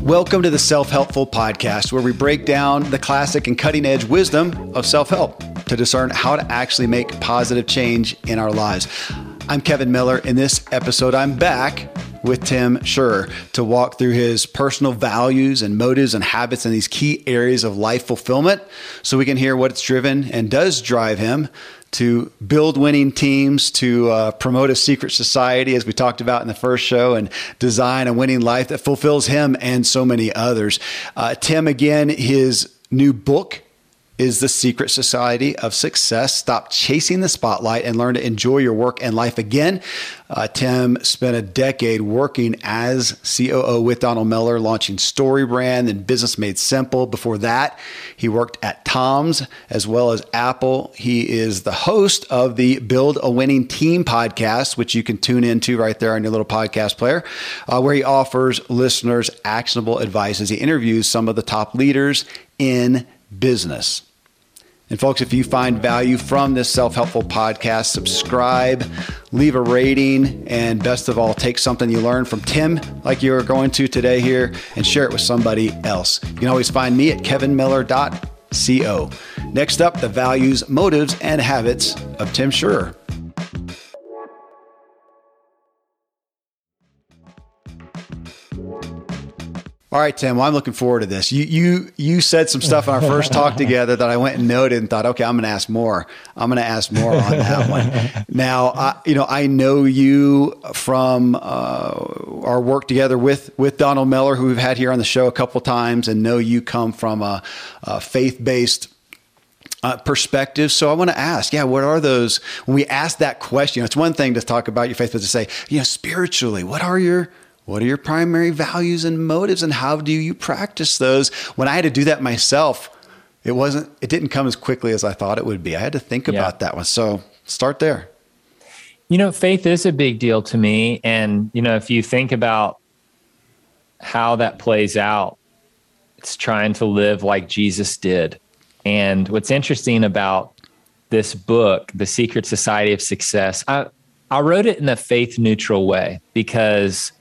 Welcome to the Self Helpful Podcast, where we break down the classic and cutting edge wisdom of self help to discern how to actually make positive change in our lives. I'm Kevin Miller. In this episode, I'm back with Tim Schurrer to walk through his personal values and motives and habits in these key areas of life fulfillment so we can hear what's driven and does drive him to build winning teams, to uh, promote a secret society, as we talked about in the first show, and design a winning life that fulfills him and so many others. Uh, Tim, again, his new book is the secret society of success. Stop chasing the spotlight and learn to enjoy your work and life again. Uh, Tim spent a decade working as COO with Donald Miller, launching StoryBrand and Business Made Simple. Before that, he worked at TOMS as well as Apple. He is the host of the Build a Winning Team podcast, which you can tune into right there on your little podcast player, uh, where he offers listeners actionable advice as he interviews some of the top leaders in business. And folks, if you find value from this self helpful podcast, subscribe, leave a rating, and best of all, take something you learned from Tim, like you're going to today here, and share it with somebody else. You can always find me at kevinmiller.co. Next up, the values, motives, and habits of Tim Schurrer. All right, Tim. Well, I'm looking forward to this. You you you said some stuff in our first talk together that I went and noted and thought, okay, I'm going to ask more. I'm going to ask more on that one. Now, I, you know, I know you from uh, our work together with with Donald Miller, who we've had here on the show a couple times, and know you come from a, a faith based uh, perspective. So I want to ask, yeah, what are those? When we ask that question, it's one thing to talk about your faith, but to say, you know, spiritually, what are your what are your primary values and motives, and how do you practice those? When I had to do that myself, it wasn't. It didn't come as quickly as I thought it would be. I had to think yeah. about that one. So start there. You know, faith is a big deal to me, and you know, if you think about how that plays out, it's trying to live like Jesus did. And what's interesting about this book, The Secret Society of Success, I, I wrote it in a faith neutral way because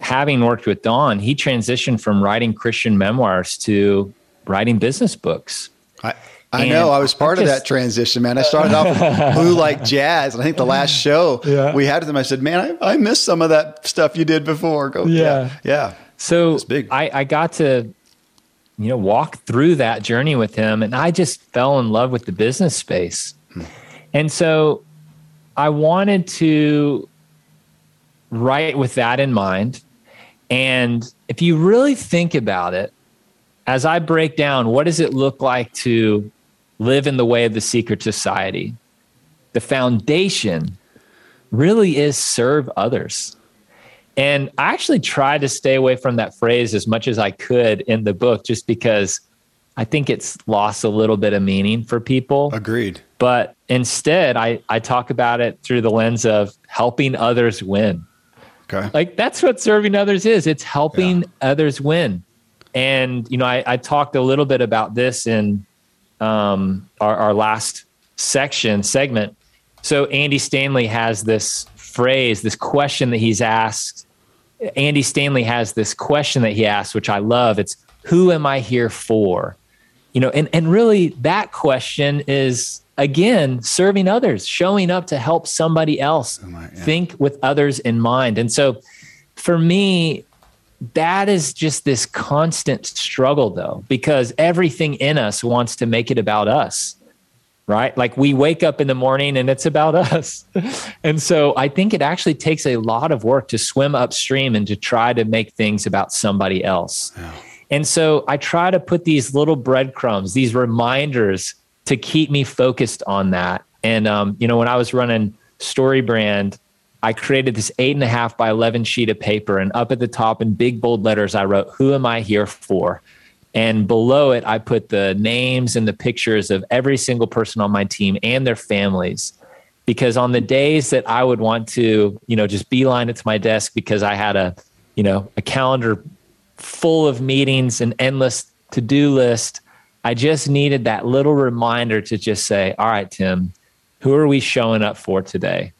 having worked with Don, he transitioned from writing Christian memoirs to writing business books. I, I know. I was part I just, of that transition, man. I started off with blue like jazz. And I think the last show yeah. we had with him, I said, man, I, I missed some of that stuff you did before. Go, yeah. Yeah. yeah. So I, I got to, you know, walk through that journey with him and I just fell in love with the business space. Hmm. And so I wanted to write with that in mind and if you really think about it, as I break down, what does it look like to live in the way of the secret society? The foundation really is serve others. And I actually tried to stay away from that phrase as much as I could in the book, just because I think it's lost a little bit of meaning for people. Agreed. But instead, I, I talk about it through the lens of helping others win. Okay. Like that's what serving others is. It's helping yeah. others win. And you know, I, I, talked a little bit about this in um, our, our last section segment. So Andy Stanley has this phrase, this question that he's asked. Andy Stanley has this question that he asked, which I love. It's who am I here for? You know, and and really that question is again serving others showing up to help somebody else oh my, yeah. think with others in mind and so for me that is just this constant struggle though because everything in us wants to make it about us right like we wake up in the morning and it's about us and so i think it actually takes a lot of work to swim upstream and to try to make things about somebody else yeah. and so i try to put these little breadcrumbs these reminders to keep me focused on that. And um, you know, when I was running StoryBrand, I created this eight and a half by eleven sheet of paper, and up at the top in big bold letters, I wrote, "Who am I here for?" And below it, I put the names and the pictures of every single person on my team and their families. Because on the days that I would want to, you know, just beeline it to my desk because I had a, you know, a calendar full of meetings and endless to do list, I just needed that little reminder to just say, all right, Tim, who are we showing up for today?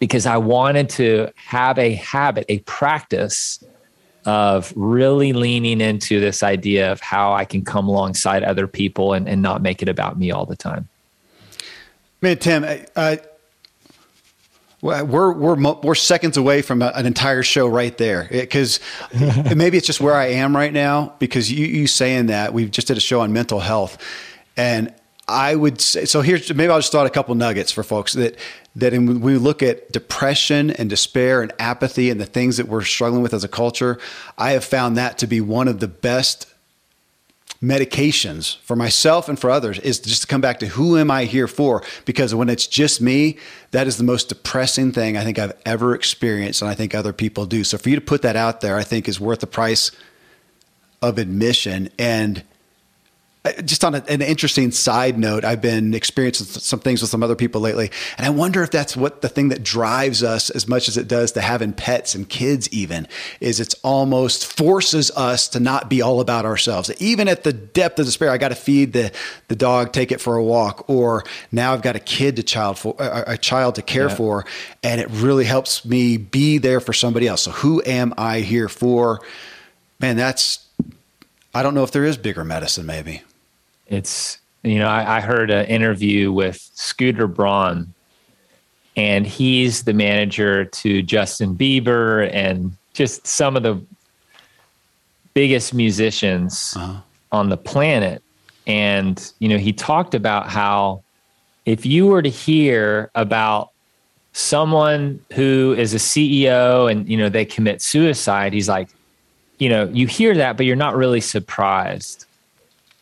because I wanted to have a habit, a practice of really leaning into this idea of how I can come alongside other people and, and not make it about me all the time. Man, Tim, I, we're we're we're seconds away from an entire show right there. Because it, maybe it's just where I am right now because you you saying that we've just did a show on mental health. And I would say so here's maybe I'll just throw out a couple nuggets for folks that that when we look at depression and despair and apathy and the things that we're struggling with as a culture I have found that to be one of the best medications for myself and for others is just to come back to who am I here for? Because when it's just me, that is the most depressing thing I think I've ever experienced. And I think other people do. So for you to put that out there, I think is worth the price of admission. And Uh, just on a, an interesting side note, I've been experiencing some things with some other people lately, and I wonder if that's what the thing that drives us as much as it does to having pets and kids. Even is it's almost forces us to not be all about ourselves. Even at the depth of despair, I got to feed the the dog, take it for a walk, or now I've got a kid to child for a child to care yeah. for, and it really helps me be there for somebody else. So who am I here for? Man, that's I don't know if there is bigger medicine, maybe it's you know I, I heard an interview with Scooter Braun, and he's the manager to Justin Bieber and just some of the biggest musicians uh-huh. on the planet. And you know he talked about how if you were to hear about someone who is a CEO and you know they commit suicide, he's like, you know, you hear that, but you're not really surprised.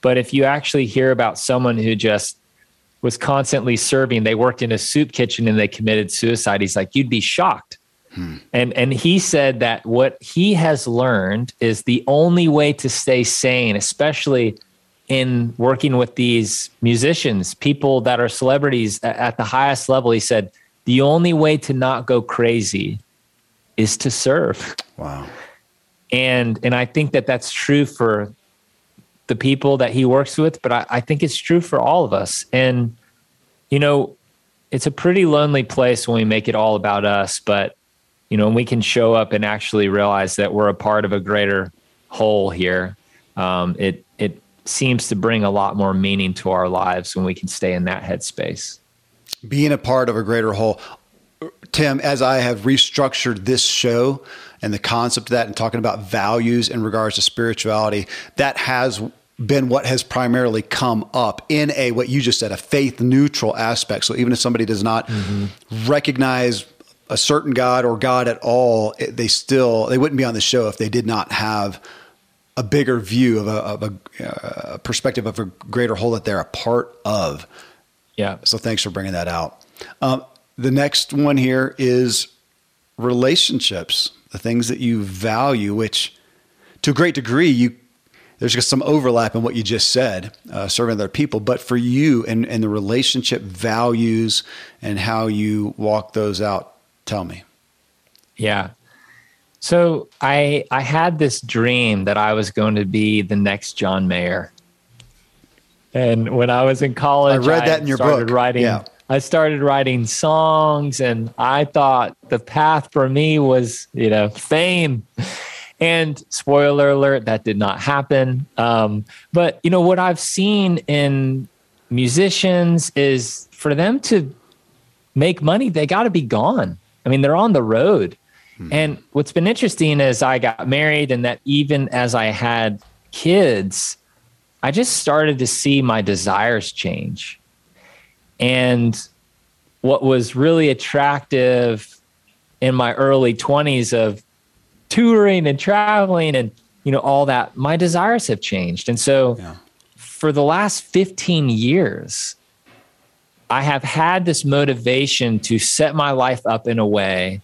But if you actually hear about someone who just was constantly serving, they worked in a soup kitchen and they committed suicide, he's like, you'd be shocked. Hmm. And and he said that what he has learned is the only way to stay sane, especially in working with these musicians, people that are celebrities at the highest level. He said the only way to not go crazy is to serve. Wow. And and I think that that's true for the people that he works with, but I, I think it's true for all of us. And, you know, it's a pretty lonely place when we make it all about us, but, you know, when we can show up and actually realize that we're a part of a greater whole here. Um, it, it seems to bring a lot more meaning to our lives when we can stay in that headspace. Being a part of a greater whole. Tim, as I have restructured this show and the concept of that and talking about values in regards to spirituality, that has been what has primarily come up in a what you just said a faith neutral aspect. So even if somebody does not mm-hmm. recognize a certain god or god at all they still they wouldn't be on the show if they did not have a bigger view of a, of a, uh, perspective of a greater whole that they're a part of. Yeah. So thanks for bringing that out. Um, the next one here is relationships the things that you value which to a great degree you there's just some overlap in what you just said, uh, serving other people. But for you and, and the relationship values and how you walk those out, tell me. Yeah. So I I had this dream that I was going to be the next John Mayer. And when I was in college, I read that I in your book. Writing, yeah. I started writing songs, and I thought the path for me was, you know, fame. And spoiler alert, that did not happen. Um, but you know what I've seen in musicians is for them to make money, they got to be gone. I mean, they're on the road. Hmm. And what's been interesting is I got married, and that even as I had kids, I just started to see my desires change. And what was really attractive in my early 20s of touring and traveling and you know all that my desires have changed. And so yeah. for the last 15 years i have had this motivation to set my life up in a way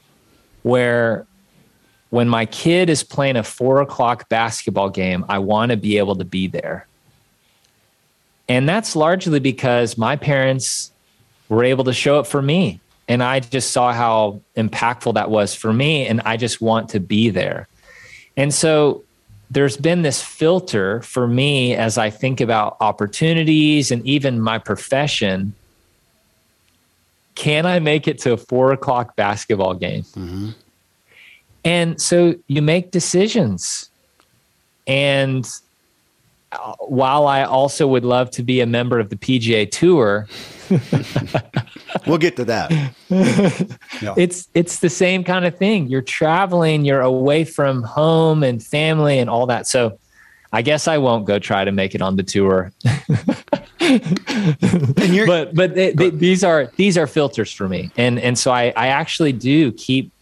where when my kid is playing a four o'clock basketball game i want to be able to be there. And that's largely because my parents were able to show up for me and I just saw how impactful that was for me. And I just want to be there. And so there's been this filter for me as I think about opportunities and even my profession. can I make it to a four o'clock basketball game? Mm-hmm. And so you make decisions. And Uh, while I also would love to be a member of the PGA Tour, we'll get to that. yeah. It's it's the same kind of thing. You're traveling, you're away from home and family and all that. So I guess I won't go try to make it on the tour. but but they, they, these are these are filters for me, and and so I I actually do keep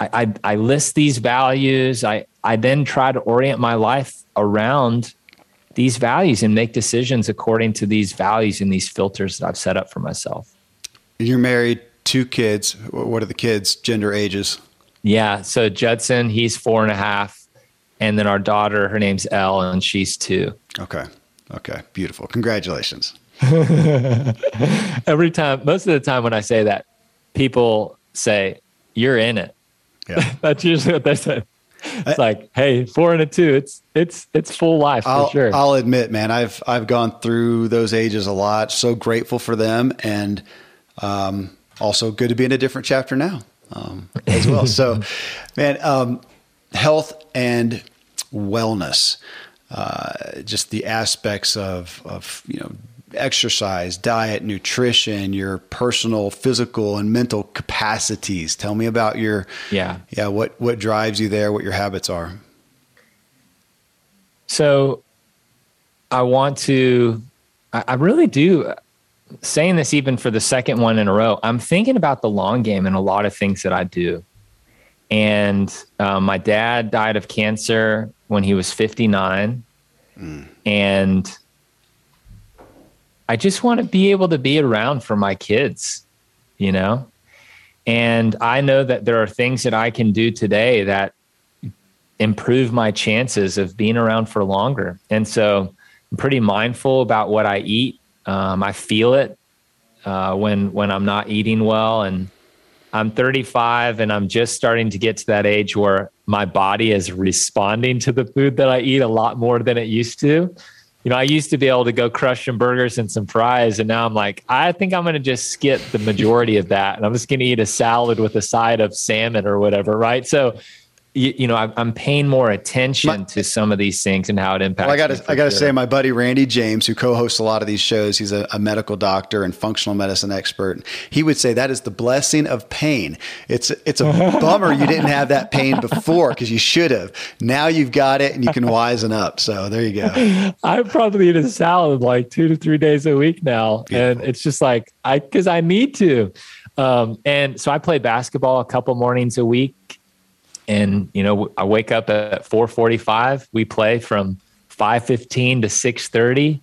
I, I I list these values. I I then try to orient my life around these values and make decisions according to these values and these filters that I've set up for myself. You're married, two kids. What are the kids' gender ages? Yeah. So Judson, he's four and a half. And then our daughter, her name's Elle, and she's two. Okay. Okay. Beautiful. Congratulations. Every time, most of the time when I say that, people say, You're in it. Yeah. That's usually what they say it's like, hey, four and a two. It's it's it's full life I'll, for sure. I'll admit, man, I've I've gone through those ages a lot. So grateful for them, and um, also good to be in a different chapter now um, as well. so, man, um, health and wellness, uh, just the aspects of of you know exercise, diet, nutrition, your personal physical and mental capacities. Tell me about your yeah yeah what what drives you there, what your habits are. So, I want to. I, really do. Saying this even for the second one in a row, I'm thinking about the long game and a lot of things that I do. And um, my dad died of cancer when he was 59. Mm. And I just want to be able to be around for my kids, you know? And I know that there are things that I can do today that improve my chances of being around for longer. And so I'm pretty mindful about what I eat. Um, I feel it uh, when when I'm not eating well, and I'm 35, and I'm just starting to get to that age where my body is responding to the food that I eat a lot more than it used to you know, I used to be able to go crush some burgers and some fries, and now I'm like, I think I'm going to just skip the majority of that, and I'm just going to eat a salad with a side of salmon or whatever, right? So you, you know, I, am paying more attention my, to some of these things and how it impacts. Well, I got to, I got to say, my buddy Randy James, who co-hosts a lot of these shows, he's a, a, medical doctor and functional medicine expert. He would say that is the blessing of pain. It's, it's a bummer you didn't have that pain before because you should have. Now you've got it and you can wisen up. So there you go. I probably eat a salad like two to three days a week now, Beautiful. and it's just like I because I need to. Um, and so I play basketball a couple mornings a week and you know i wake up at 4.45 we play from 5.15 to 6.30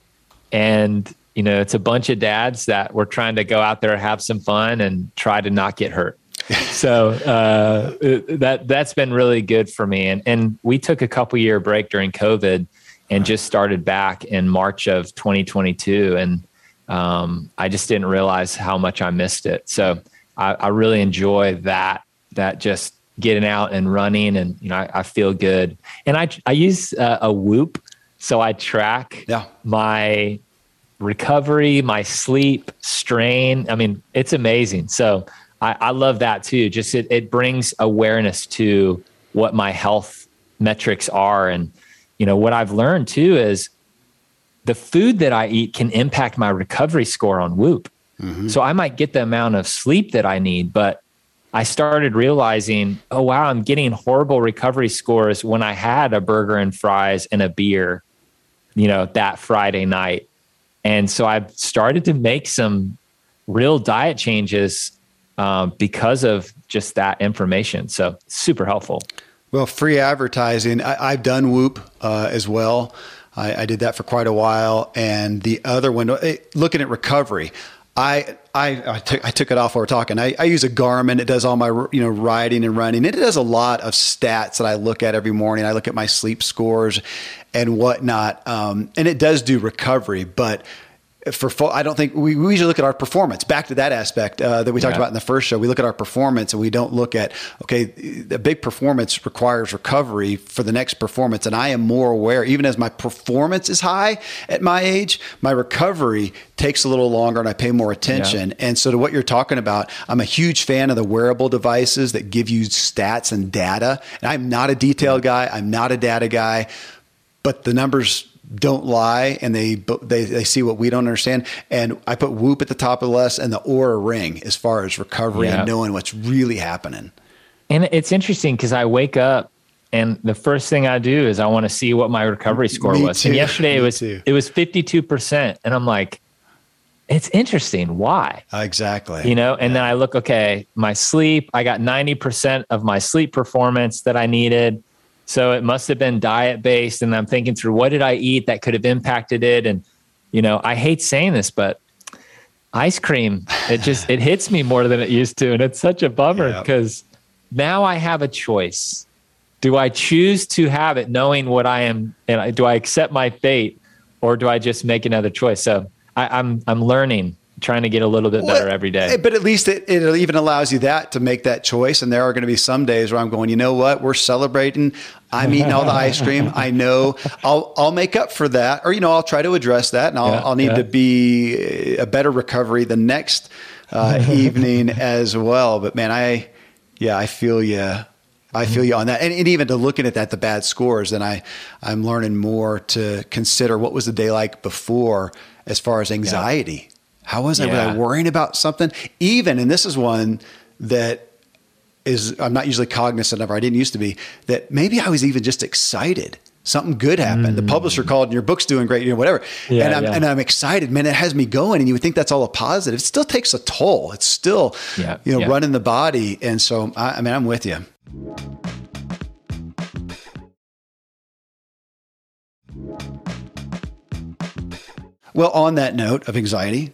and you know it's a bunch of dads that we're trying to go out there have some fun and try to not get hurt. So uh, that that's been really good for me. And and we took a couple year break during covid and just started back in march of 2022 and um, i just didn't realize how much i missed it. So I, I really enjoy that that just getting out and running and you know I, I feel good. And I I use uh, a whoop. So I track yeah. my recovery my sleep strain. I mean it's amazing. So I, I love that too. Just it, it brings awareness to what my health metrics are. And you know what I've learned too is the food that I eat can impact my recovery score on whoop. Mm-hmm. so I might get the amount of sleep that I need but I started realizing, oh, wow, I'm getting horrible recovery scores when I had a burger and fries and a beer, you know, that Friday night. And so I've started to make some real diet changes um, because of just that information. So super helpful. Well, free advertising. I, have done Whoop uh, as well. I, I, did that for quite a while. And the other one, eh, looking at recovery, I I I took, I took it off while we're talking. I, I use a Garmin. It does all my you know riding and running. It does a lot of stats that I look at every morning. I look at my sleep scores and whatnot, um, and it does do recovery. But for I don't think we, we usually look at our performance. Back to that aspect uh, that we talked yeah. about in the first show, we look at our performance and we don't look at okay, a big performance requires recovery for the next performance. And I am more aware, even as my performance is high at my age, my recovery takes a little longer and I pay more attention. Yeah. And so to what you're talking about, I'm a huge fan of the wearable devices that give you stats and data. And I'm not a detailed guy. I'm not a data guy, but the numbers don't lie and they, they they see what we don't understand. And I put Whoop at the top of the list and the Oura Ring as far as recovery yeah. and knowing what's really happening. And it's interesting because I wake up and the first thing I do is I want to see what my recovery score Me was. Too. And yesterday it was too. it was fifty two percent, and I'm like, it's interesting. Why? Exactly. You know, and yeah. then I look, okay, my sleep. I got ninety percent of my sleep performance that I needed. So it must have been diet based. And I'm thinking through what did I eat that could have impacted it. And, you know, I hate saying this, but ice cream, it just, it hits me more than it used to. And it's such a bummer because yep. now I have a choice. Do I choose to have it knowing what I am? And do I accept my fate or do I just make another choice? So I, I'm, I'm learning trying to get a little bit well, better every day. But at least it, it even allows you that to make that choice. And there are going to be some days where I'm going, you know what? We're celebrating. I'm eating all the ice cream. I know I'll, I'll make up for that. Or, you know, I'll try to address that and I'll, yeah, I'll need yeah. to be a better recovery the next uh, evening as well. But man, I, yeah, I feel you. I feel you on that. And, and, even to looking at that, the bad scores, then I, I'm learning more to consider what was the day like before as far as anxiety. Yeah how was I? Was I worrying about something? Even, and this is one that is I'm not usually cognizant of, or I didn't used to be, that maybe I was even just excited. Something good happened. Mm. The publisher called and your book's doing great, you know, whatever. Yeah, and I'm yeah. and I'm excited. Man, it has me going. And you would think that's all a positive. It still takes a toll. It's still, yeah, you know, running the body. And so I, I mean, I'm with you. Well, on that note of anxiety,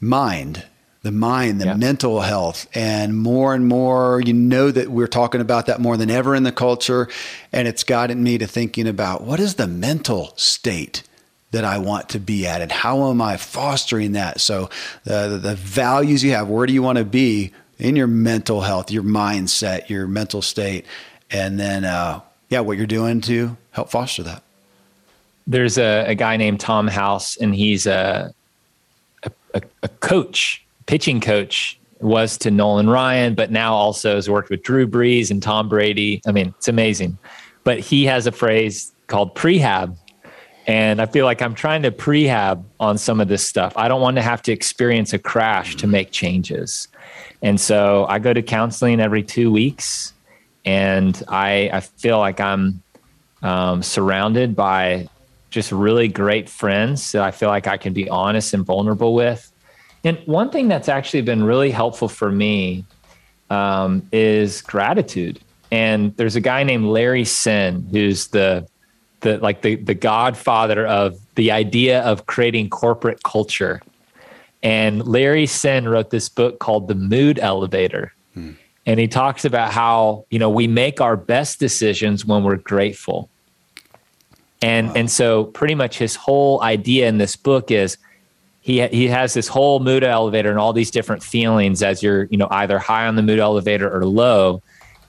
mind the mind, the yeah. mental health, and more and more, you know that we're talking about that more than ever in the culture. And it's gotten me to thinking about what is the mental state that I want to be at and how am I fostering that? So the, the, the values you have, where do you want to be in your mental health, your mindset, your mental state, and then, uh, yeah, what you're doing to help foster that. There's a, a guy named Tom House, and he's a a, a coach, pitching coach was to Nolan Ryan, but now also has worked with Drew Brees and Tom Brady. I mean, it's amazing. But he has a phrase called prehab. And I feel like I'm trying to prehab on some of this stuff. I don't want to have to experience a crash to make changes. And so I go to counseling every two weeks. And I, I feel like I'm um, surrounded by just really great friends that I feel like I can be honest and vulnerable with. And one thing that's actually been really helpful for me um, is gratitude. And there's a guy named Larry Senn who's the the like the the godfather of the idea of creating corporate culture. And Larry Senn wrote this book called The Mood Elevator. Hmm. And he talks about how, you know, we make our best decisions when we're grateful. And wow. and so pretty much his whole idea in this book is he he has this whole mood elevator and all these different feelings as you're, you know, either high on the mood elevator or low.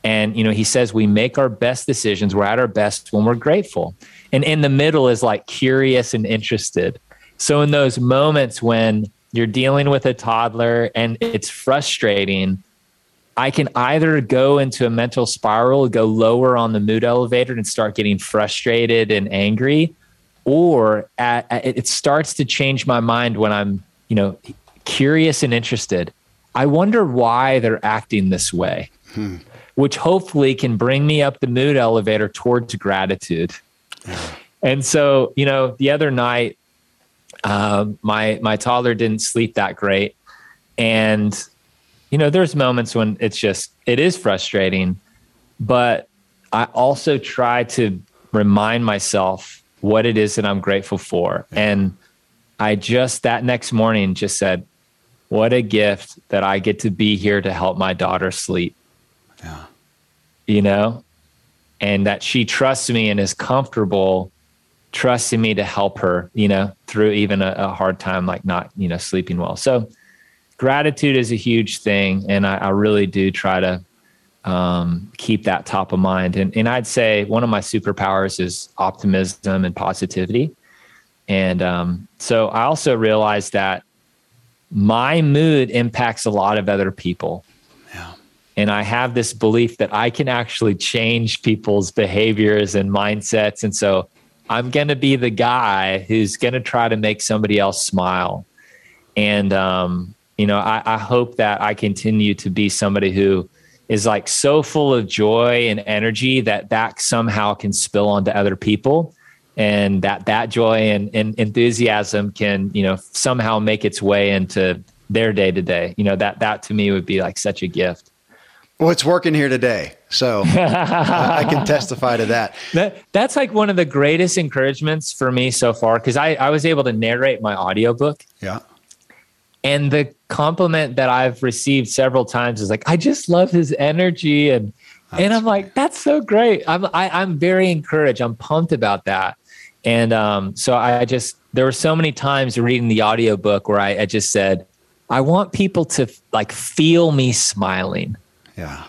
And you know, he says we make our best decisions, we're at our best when we're grateful. And in the middle is like curious and interested. So in those moments when you're dealing with a toddler and it's frustrating, I can either go into a mental spiral, go lower on the mood elevator and start getting frustrated and angry, or at, it starts to change my mind when I'm, you know, curious and interested. I wonder why they're acting this way, hmm. which hopefully can bring me up the mood elevator towards gratitude. and so, you know, the other night, um, my my toddler didn't sleep that great, and you know, there's moments when it's just, it is frustrating, but I also try to remind myself what it is that I'm grateful for. And I just, that next morning, just said, what a gift that I get to be here to help my daughter sleep. Yeah. You know, and that she trusts me and is comfortable trusting me to help her, you know, through even a, a, hard time like not, you know, sleeping well. So gratitude is a huge thing. And I, I really do try to um, keep that top of mind. And, and I'd say one of my superpowers is optimism and positivity. And um, so I also realized that my mood impacts a lot of other people. Yeah. And I have this belief that I can actually change people's behaviors and mindsets. And so I'm going to be the guy who's going to try to make somebody else smile. And, um, you know, I, I hope that I continue to be somebody who is like so full of joy and energy that that somehow can spill onto other people and that that joy and, and enthusiasm can you know somehow make its way into their day to day you know that that to me would be like such a gift. Well it's working here today so i can testify to that. that that's like one of the greatest encouragements for me so far because I, I was able to narrate my audiobook yeah and the compliment that I've received several times is like, I just love his energy. And that's and I'm like, that's so great. I'm I, am i am very encouraged. I'm pumped about that. And um, so I just there were so many times reading the audiobook where I, I just said, I want people to like feel me smiling. Yeah.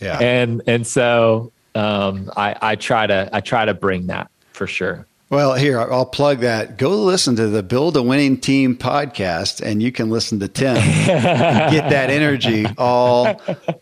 Yeah. And and so um, I, I try to I try to bring that for sure. Well, here I'll plug that. Go listen to the Build a Winning Team podcast, and you can listen to Tim get that energy all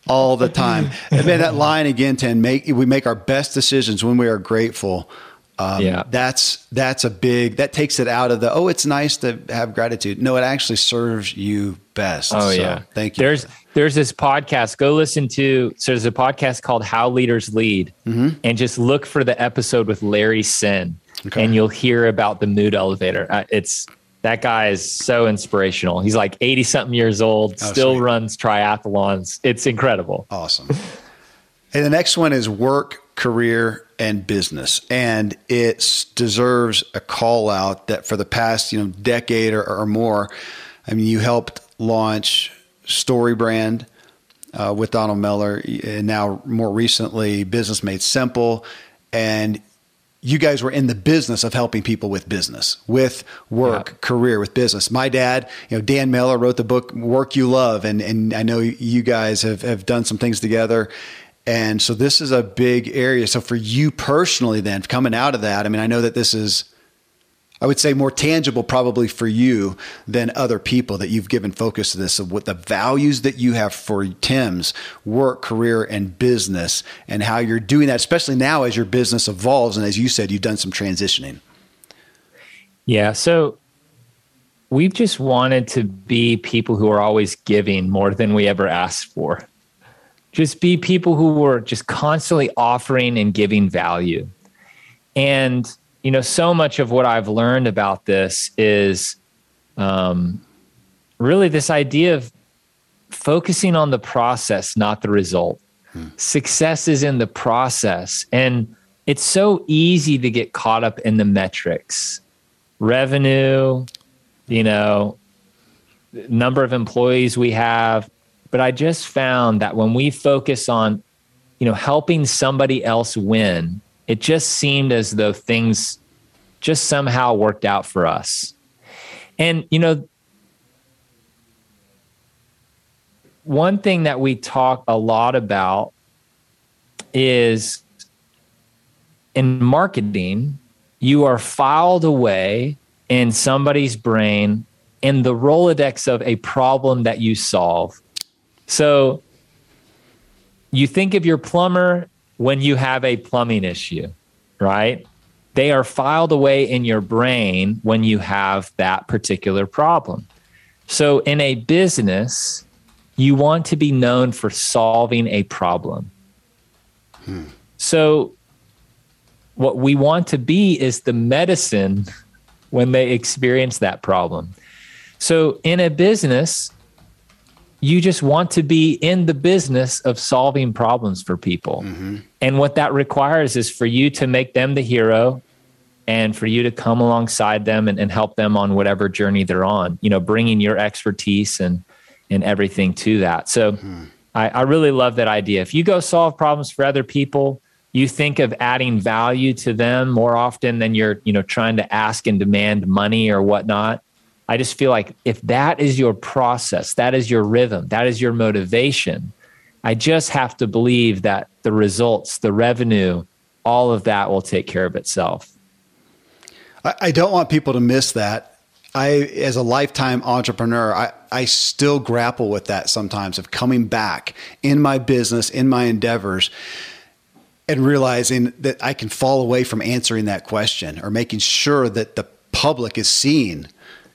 all the time. And then that line again, Tim. Make we make our best decisions when we are grateful. Um, yeah, that's that's a big that takes it out of the oh, it's nice to have gratitude. No, it actually serves you best. Oh so, yeah, thank you. There's there's this podcast. Go listen to. So there's a podcast called How Leaders Lead, mm-hmm. and just look for the episode with Larry Senn okay. and you'll hear about the mood elevator. Uh, it's that guy is so inspirational. He's like 80 something years old, oh, still sweet. runs triathlons. It's incredible. Awesome. and the next one is work, career, and business. And it deserves a call out that for the past, you know, decade or, or more, I mean, you helped launch Story Brand uh, with Donald Miller, and now more recently, Business Made Simple. And you guys were in the business of helping people with business, with work, yeah. career, with business. My dad, you know, Dan Miller wrote the book Work You Love, and and I know you guys have have done some things together. And so this is a big area. So for you personally, then coming out of that, I mean, I know that this is I would say more tangible probably for you than other people that you've given focus to this of what the values that you have for Tim's work, career, and business and how you're doing that, especially now as your business evolves. And as you said, you've done some transitioning. Yeah. So we've just wanted to be people who are always giving more than we ever asked for. Just be people who were just constantly offering and giving value. And you know, so much of what I've learned about this is um, really this idea of focusing on the process, not the result. Hmm. Success is in the process. And it's so easy to get caught up in the metrics revenue, you know, number of employees we have. But I just found that when we focus on, you know, helping somebody else win, it just seemed as though things just somehow worked out for us. And, you know, one thing that we talk a lot about is in marketing, you are filed away in somebody's brain in the Rolodex of a problem that you solve. So you think of your plumber when you have a plumbing issue, right? They are filed away in your brain when you have that particular problem. So in a business, you want to be known for solving a problem. Hmm. So what we want to be is the medicine when they experience that problem. So in a business, you just want to be in the business of solving problems for people. Mm-hmm. And what that requires is for you to make them the hero and for you to come alongside them and, and help them on whatever journey they're on, you know, bringing your expertise and, and everything to that. So mm-hmm. I, I really love that idea. If you go solve problems for other people, you think of adding value to them more often than you're, you know, trying to ask and demand money or whatnot. I just feel like if that is your process, that is your rhythm, that is your motivation, I just have to believe that the results, the revenue, all of that will take care of itself. I, don't want people to miss that. I, as a lifetime entrepreneur, I, I still grapple with that sometimes of coming back in my business, in my endeavors, and realizing that I can fall away from answering that question or making sure that the public is seeing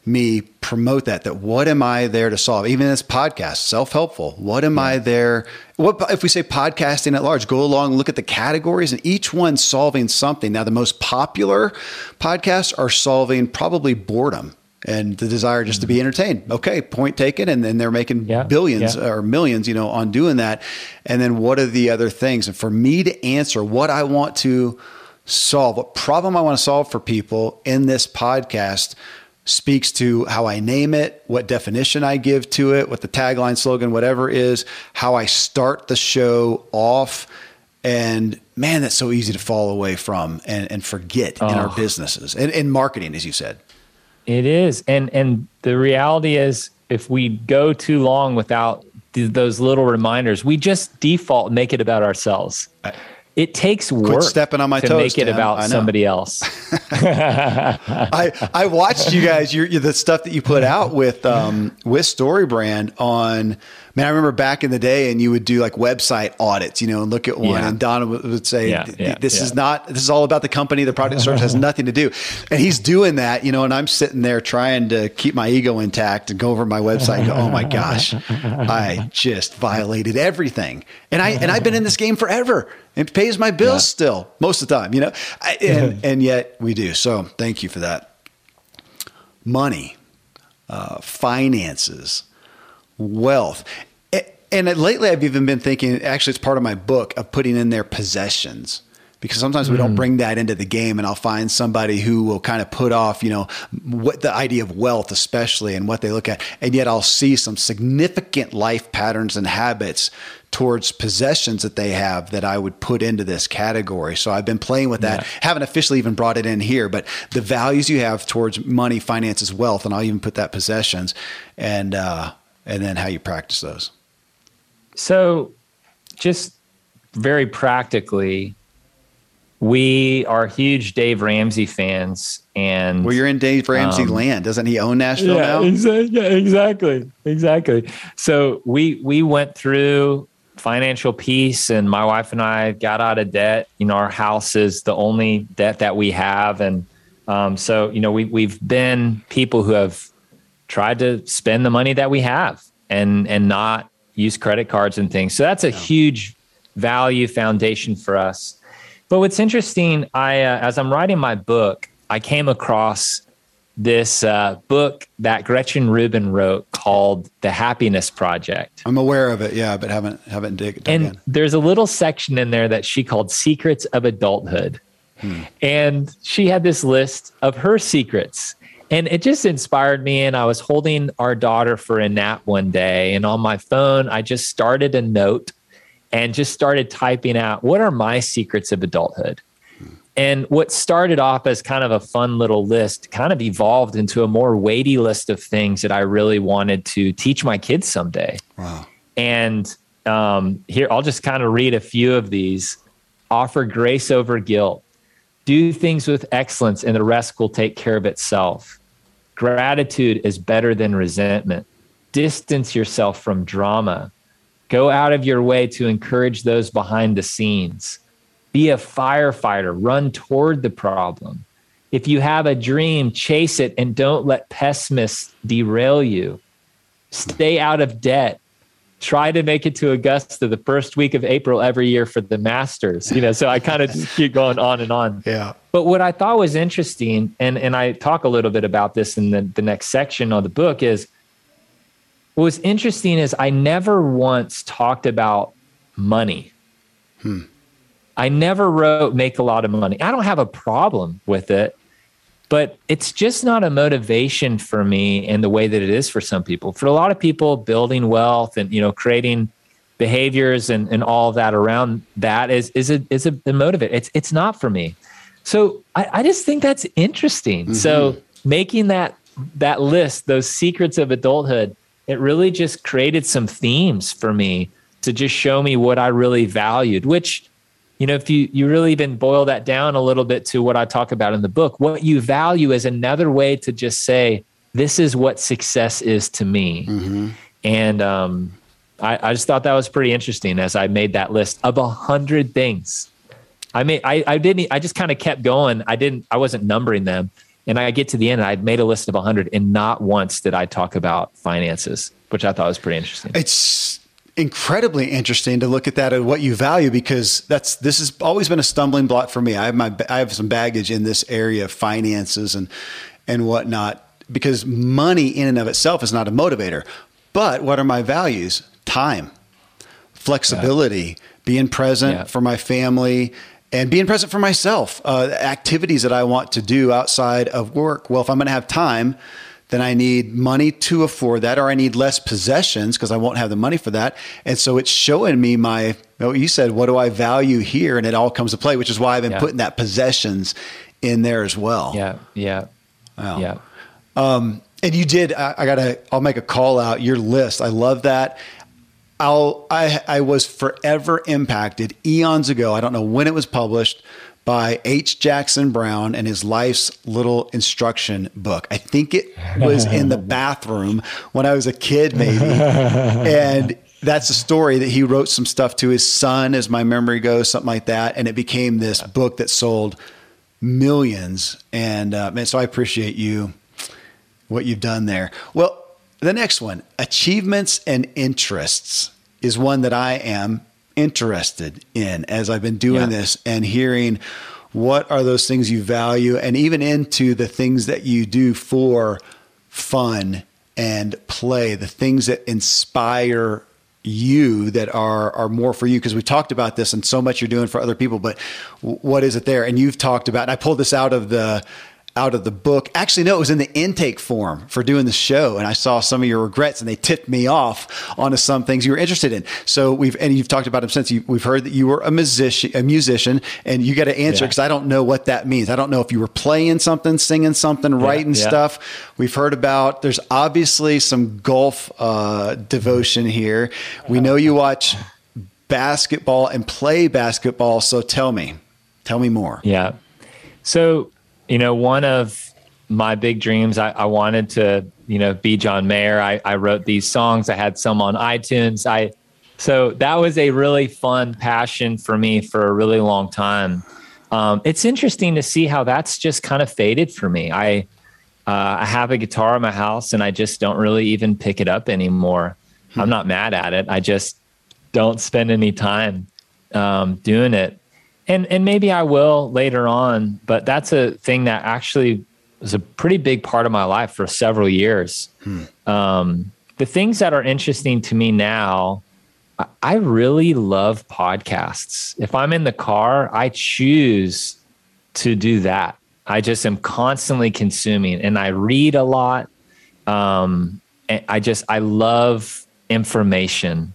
me promote that that what am i there to solve even this podcast self-helpful what am yeah. i there what if we say podcasting at large go along look at the categories and each one solving something now the most popular podcasts are solving probably boredom and the desire just to be mm-hmm. entertained okay point taken and then they're making yeah. billions yeah. or millions you know on doing that and then what are the other things and for me to answer what i want to solve what problem i want to solve for people in this podcast speaks to how I name it, what definition I give to it, what the tagline, slogan, whatever is, how I start the show off. And man, that's so easy to fall away from and, and forget oh. in our oh. businesses and in marketing, as you said. It is. And and the reality is if we go too long without th- those little reminders, we just default make it about ourselves. I, it takes work Quit stepping on my to toes, make it about somebody else. I I watched you guys your, the stuff that you put out with um, with StoryBrand on man, I remember back in the day, and you would do like website audits, you know, and look at one, yeah. and Donna would say, yeah, yeah, "This is not. This is all about the company. The product service has nothing to do." And he's doing that, you know, and I'm sitting there trying to keep my ego intact and go over my website and go, "Oh my gosh, I just violated everything." And I and I've been in this game forever. It pays my bills still most of the time, you know, I, and and yet we do. So thank you for that. Money, uh, finances wealth. And lately, I've even been thinking, actually, it's part of my book of putting in their possessions because sometimes we don't mm. bring that into the game and I'll find somebody who will kind of put off, you know, what the idea of wealth, especially and what they look at. And yet I'll see some significant life patterns and habits towards possessions that they have that I would put into this category. So I've been playing with that. Yeah. Haven't officially even brought it in here, but the values you have towards money, finances, wealth, and I'll even put that possessions. And, uh, and then how you practice those. So, just very practically, we are huge Dave Ramsey fans, and well, you're in Dave Ramsey um, land. Doesn't he own Nashville yeah, now? Exa- yeah, exactly, exactly. So we we went through financial peace, and my wife and I got out of debt. You know, our house is the only debt that we have, and um, so you know we we've been people who have tried to spend the money that we have and and not use credit cards and things. So that's a yeah. huge value foundation for us. But what's interesting, I uh, as I'm writing my book, I came across this uh, book that Gretchen Rubin wrote called The Happiness Project. I'm aware of it, yeah, but haven't haven't dig, And in. there's a little section in there that she called Secrets of Adulthood. Hmm. And she had this list of her secrets. And it just inspired me. And I was holding our daughter for a nap one day. And on my phone, I just started a note and just started typing out what are my secrets of adulthood? And what started off as kind of a fun little list kind of evolved into a more weighty list of things that I really wanted to teach my kids someday. Wow. And um, here, I'll just kind of read a few of these offer grace over guilt, do things with excellence, and the rest will take care of itself. Gratitude is better than resentment. Distance yourself from drama. Go out of your way to encourage those behind the scenes. Be a firefighter. Run toward the problem. If you have a dream, chase it and don't let pessimists derail you. Stay out of debt try to make it to Augusta the first week of April every year for the Masters. You know, so I kind of keep going on and on. Yeah. But what I thought was interesting, and and I talk a little bit about this in the, the next section of the book, is what was interesting is I never once talked about money. Hmm. I never wrote make a lot of money. I don't have a problem with it but it's just not a motivation for me in the way that it is for some people. For a lot of people, building wealth and you know creating behaviors and, and all that around that is is a is a, a motivate. It's it's not for me. So I, I just think that's interesting. Mm-hmm. So making that that list, those secrets of adulthood, it really just created some themes for me to just show me what I really valued, which you know, if you you really even boil that down a little bit to what I talk about in the book, what you value is another way to just say, this is what success is to me. Mm-hmm. And um, I, I, just thought that was pretty interesting as I made that list of a hundred things. I mean, I, I didn't, I just kind of kept going. I didn't, I wasn't numbering them. And I get to the end, and I'd made a list of a hundred and not once did I talk about finances, which I thought was pretty interesting. It's incredibly interesting to look at that and what you value because that's this has always been a stumbling block for me. I have my I have some baggage in this area of finances and and whatnot because money in and of itself is not a motivator. But what are my values? Time, flexibility, yeah. being present yeah. for my family, and being present for myself. Uh, activities that I want to do outside of work. Well, if I'm going to have time then I need money to afford that, or I need less possessions because I won't have the money for that. And so it's showing me my, oh, you said, what do I value here? And it all comes to play, which is why I've been yeah. putting that possessions in there as well. Yeah. Yeah. Wow. Yeah. Um, and you did, I, I gotta, I'll make a call out your list. I love that. I'll, I, I was forever impacted eons ago. I don't know when it was published, by H. Jackson Brown and his life's little instruction book. I think it was in the bathroom when I was a kid, maybe. and that's a story that he wrote some stuff to his son, as my memory goes, something like that. And it became this book that sold millions. And uh, man, so I appreciate you, what you've done there. Well, the next one, achievements and interests, is one that I am interested in as I've been doing yeah. this and hearing what are those things you value and even into the things that you do for fun and play, the things that inspire you that are are more for you because we talked about this and so much you're doing for other people but what is it there and you've talked about and I pulled this out of the out of the book. Actually, no, it was in the intake form for doing the show, and I saw some of your regrets, and they tipped me off onto some things you were interested in. So we've and you've talked about them since. You, we've heard that you were a musician, a musician, and you got to answer because yeah. I don't know what that means. I don't know if you were playing something, singing something, yeah, writing yeah. stuff. We've heard about. There's obviously some golf uh, devotion here. We know you watch basketball and play basketball. So tell me, tell me more. Yeah. So you know, one of my big dreams, I, I wanted to, you know, be John Mayer. I, I wrote these songs. I had some on iTunes. I so that was a really fun passion for me for a really long time. Um, it's interesting to see how that's just kind of faded for me. I uh, I have a guitar in my house and I just don't really even pick it up anymore. Hmm. I'm not mad at it. I just don't spend any time um, doing it and and maybe I will later on, but that's a thing that actually was a pretty big part of my life for several years. Hmm. Um, the things that are interesting to me now, I, I really love podcasts. If I'm in the car, I choose to do that. I just am constantly consuming, and I read a lot. Um, I just I love information,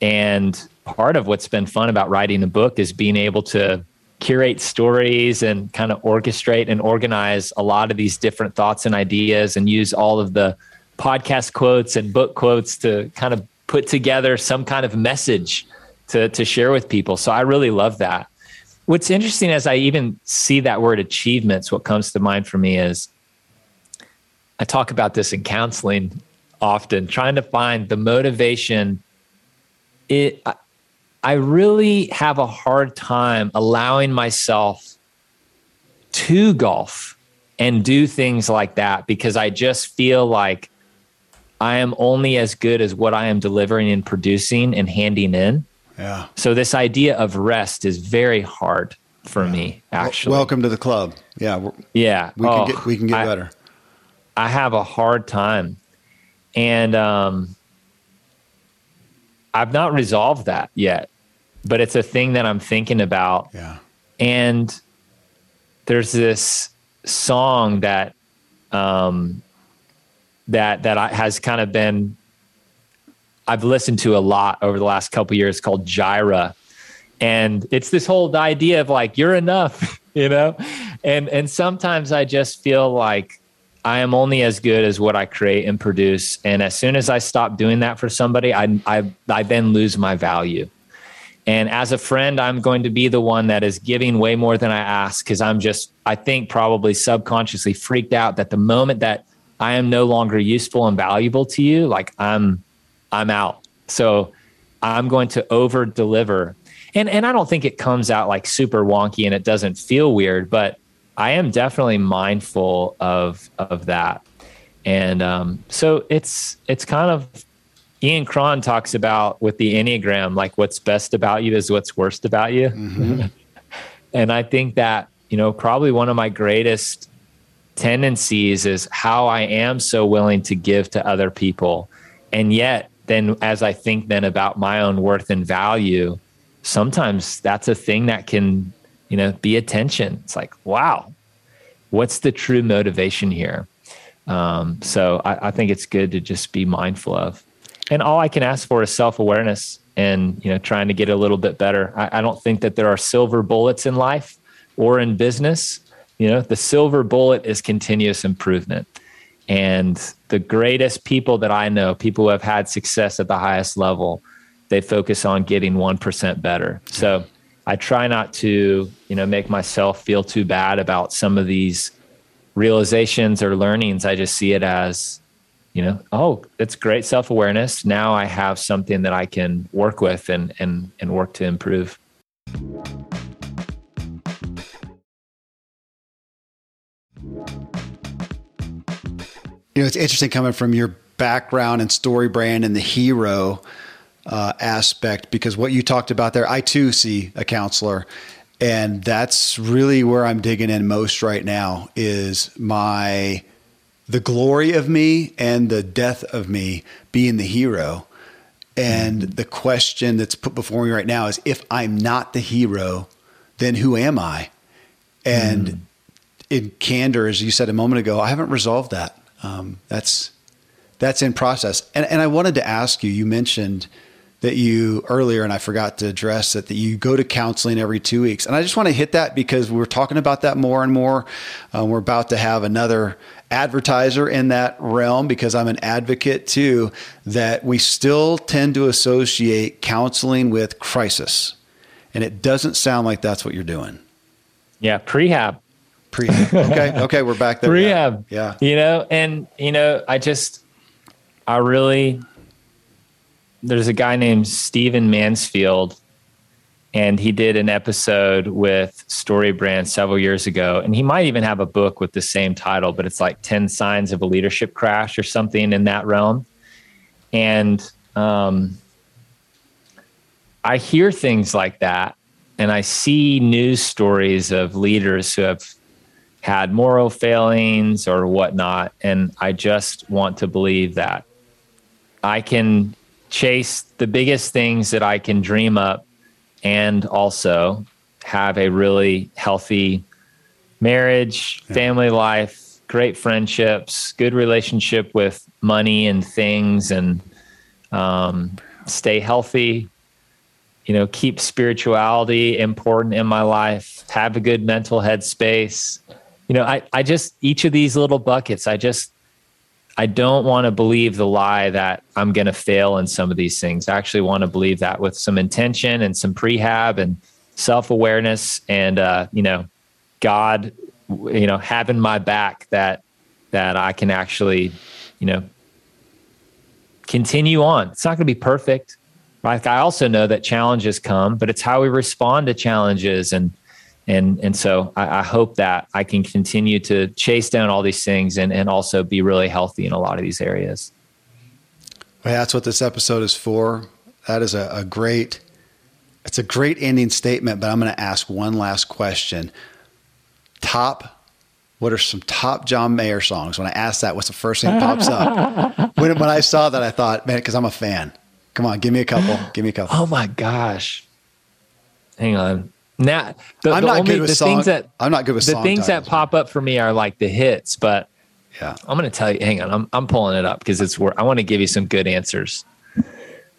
and part of what's been fun about writing the book is being able to curate stories and kind of orchestrate and organize a lot of these different thoughts and ideas and use all of the podcast quotes and book quotes to kind of put together some kind of message to, to share with people. So I really love that. What's interesting as I even see that word achievements, what comes to mind for me is I talk about this in counseling often, trying to find the motivation. It, I really have a hard time allowing myself to golf and do things like that because I just feel like I am only as good as what I am delivering and producing and handing in. Yeah. So this idea of rest is very hard for yeah. me actually. welcome to the club. Yeah. Yeah. We oh, can get we can get I, better. I have a hard time. And um I've not resolved that yet, but it's a thing that I'm thinking about. Yeah. And there's this song that um that that I, has kind of been I've listened to a lot over the last couple years called Jireh. And it's this whole idea of like, you're enough, you know? And and sometimes I just feel like I am only as good as what I create and produce. And as soon as I stop doing that for somebody, I I, I then lose my value. And as a friend, I'm going to be the one that is giving way more than I ask because I'm just, I think, probably subconsciously freaked out that the moment that I am no longer useful and valuable to you, like I'm, I'm out. So I'm going to over deliver. And, and I don't think it comes out like super wonky and it doesn't feel weird, but I am definitely mindful of, of that. And um, so it's, it's kind of Ian Cron talks about with the Enneagram, like what's best about you is what's worst about you. Mm-hmm. and I think that, you know, probably one of my greatest tendencies is how I am so willing to give to other people. And yet, then as I think then about my own worth and value, sometimes that's a thing that can, you know, be attention. It's like, wow, what's the true motivation here? Um, so I, I think it's good to just be mindful of and all I can ask for is self awareness and you know trying to get a little bit better. I, I, don't think that there are silver bullets in life or in business. You know, the silver bullet is continuous improvement. And the greatest people that I know, people who have had success at the highest level, they focus on getting 1% better. So I try not to, you know, make myself feel too bad about some of these realizations or learnings. I just see it as you know oh it's great self-awareness. Now i have something that i can work with and and and work to improve. You know it's interesting coming from your background and story brand and the hero uh, aspect because what you talked about there i too see a counselor. And that's really where i'm digging in most right now is my the glory of me and the death of me being the hero. And mm-hmm. the question that's put before me right now is if I'm not the hero, then who am I? And mm. in candor, as you said a moment ago, I haven't resolved that. Um, that's that's in process. And and I wanted to ask you. You mentioned that you earlier, and I forgot to address that, that you go to counseling every two weeks. And I just want to hit that because we're talking about that more and more. Um, we're about to have another advertiser in that realm because I'm an advocate too, that we still tend to associate counseling with crisis. And it doesn't sound like that's what you're doing. Yeah, prehab. Prehab. Okay. okay. We're back there. Prehab. Yeah. You know, and, you know, I just, I really there's a guy named Stephen Mansfield, and he did an episode with Story Brand several years ago. And he might even have a book with the same title, but it's like 10 Signs of a Leadership Crash or something in that realm. And um, I hear things like that, and I see news stories of leaders who have had moral failings or whatnot. And I just want to believe that I can chase the biggest things that I can dream up and also have a really healthy marriage, yeah. family life, great friendships, good relationship with money and things, and um, stay healthy. You know, keep spirituality important in my life, have a good mental headspace. You know, I, I just, each of these little buckets, I just I don't want to believe the lie that I'm going to fail in some of these things. I actually want to believe that with some intention and some prehab and self awareness and, uh, you know, God, you know, having my back that, that I can actually, you know, continue on. It's not going to be perfect. Like I also know that challenges come, but it's how we respond to challenges and, and and so I, I, hope that I can continue to chase down all these things and and also be really healthy in a lot of these areas. Well, that's what this episode is for. That is a, a great. It's a great ending statement, but I'm going to ask one last question. Top what are some top John Mayer songs? When I ask that, what's the first thing that pops up? when, when I saw that, I thought, man, because I'm a fan. Come on, give me a couple. Give me a couple. Oh my gosh. Hang on. Now, the, I'm the not only, good with the song, things that I'm not good with the things titles. that pop up for me are like the hits. But yeah, I'm going to tell you. Hang on, I'm I'm pulling it up because it's where I want to give you some good answers.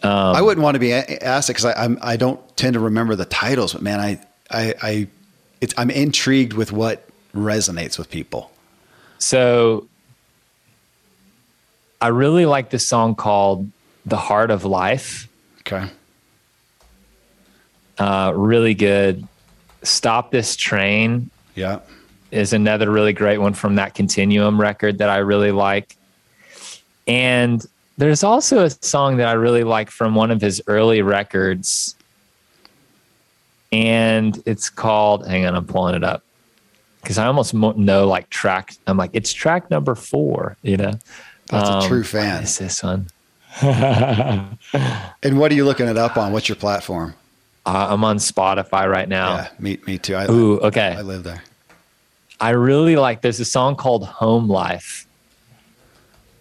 Um, I wouldn't want to be asked it because I, I'm, I don't tend to remember the titles, but man, I, I, I it's, I'm intrigued with what resonates with people. So I really like this song called The Heart of Life. Okay. Uh, really good. Stop This Train. Yeah. Is another really great one from that Continuum record that I really like. And there's also a song that I really like from one of his early records. And it's called, hang on, I'm pulling it up because I almost know like track. I'm like, it's track number four, you know? That's um, a true fan. Is this one? and what are you looking it up on? What's your platform? Uh, I'm on Spotify right now. Yeah, me, me too. I, Ooh, okay. I live there. I really like. There's a song called "Home Life,"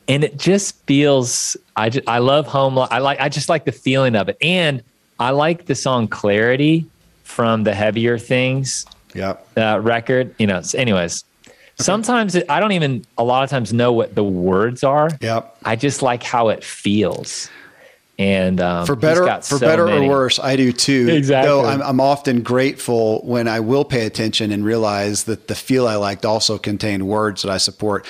and it just feels. I just, I love home. Life. I like. I just like the feeling of it, and I like the song "Clarity" from the Heavier Things. Yep. Uh, record. You know. Anyways, Sometimes it, I don't even a lot of times know what the words are. Yep. I just like how it feels. And um, for better, for so better many. or worse, I do too. Exactly. Though I'm, I'm often grateful when I will pay attention and realize that the feel I liked also contained words that I support.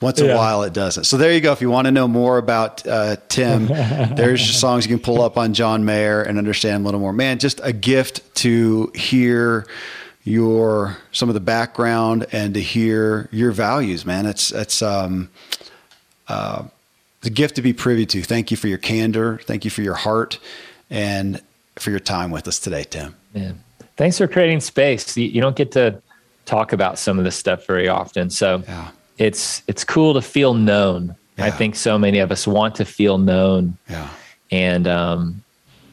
Once in yeah. a while, it doesn't. So there you go. If you want to know more about uh, Tim, there's songs you can pull up on John Mayer and understand a little more. Man, just a gift to hear your some of the background and to hear your values, man. It's it's um, uh, a gift to be privy to. Thank you for your candor. Thank you for your heart and for your time with us today, Tim. Yeah. Thanks for creating space. You, you don't get to talk about some of this stuff very often, so yeah. it's it's cool to feel known. Yeah. I think so many of us want to feel known. Yeah. And um,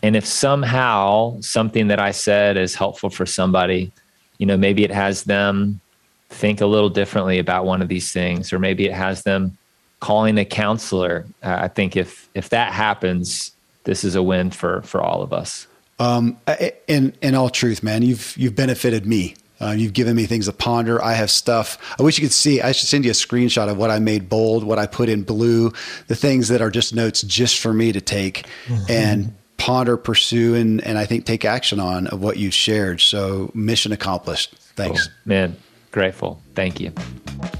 and if somehow something that I said is helpful for somebody, you know, maybe it has them think a little differently about one of these things, or maybe it has them calling a counselor. Uh, I think if if that happens, this is a win for for all of us. Um, in in all truth, man, you've you've benefited me. Uh, you've given me things to ponder. I have stuff. I wish you could see. I should send you a screenshot of what I made bold, what I put in blue, the things that are just notes just for me to take. Mm-hmm. And ponder, pursue, and, and I think take action on of what you've shared. So mission accomplished. Thanks. Cool. Man, grateful. Thank you.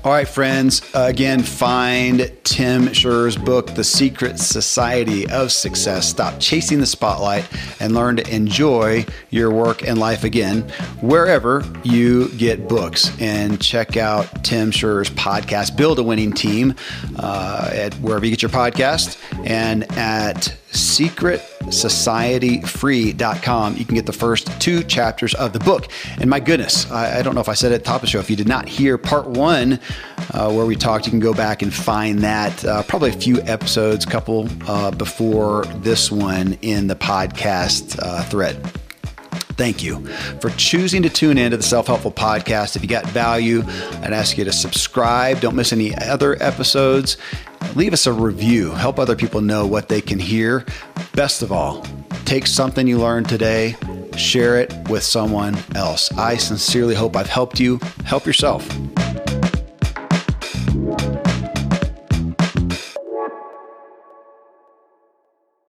All right, friends. Again, find Tim Schurrer's book, The Secret Society of Success. Stop chasing the spotlight and learn to enjoy your work and life again wherever you get books. And check out Tim Schurrer's podcast, Build a Winning Team, uh, at wherever you get your podcast and at secretsocietyfree.com. You can get the first two chapters of the book. And my goodness, I, I don't know if I said it at the top of the show. If you did not hear part one, uh, where we talked, you can go back and find that uh, probably a few episodes, couple uh, before this one in the podcast uh, thread. Thank you for choosing to tune in to the Self Helpful Podcast. If you got value, I'd ask you to subscribe. Don't miss any other episodes leave us a review. Help other people know what they can hear. Best of all, take something you learned today, share it with someone else. I sincerely hope I've helped you. Help yourself.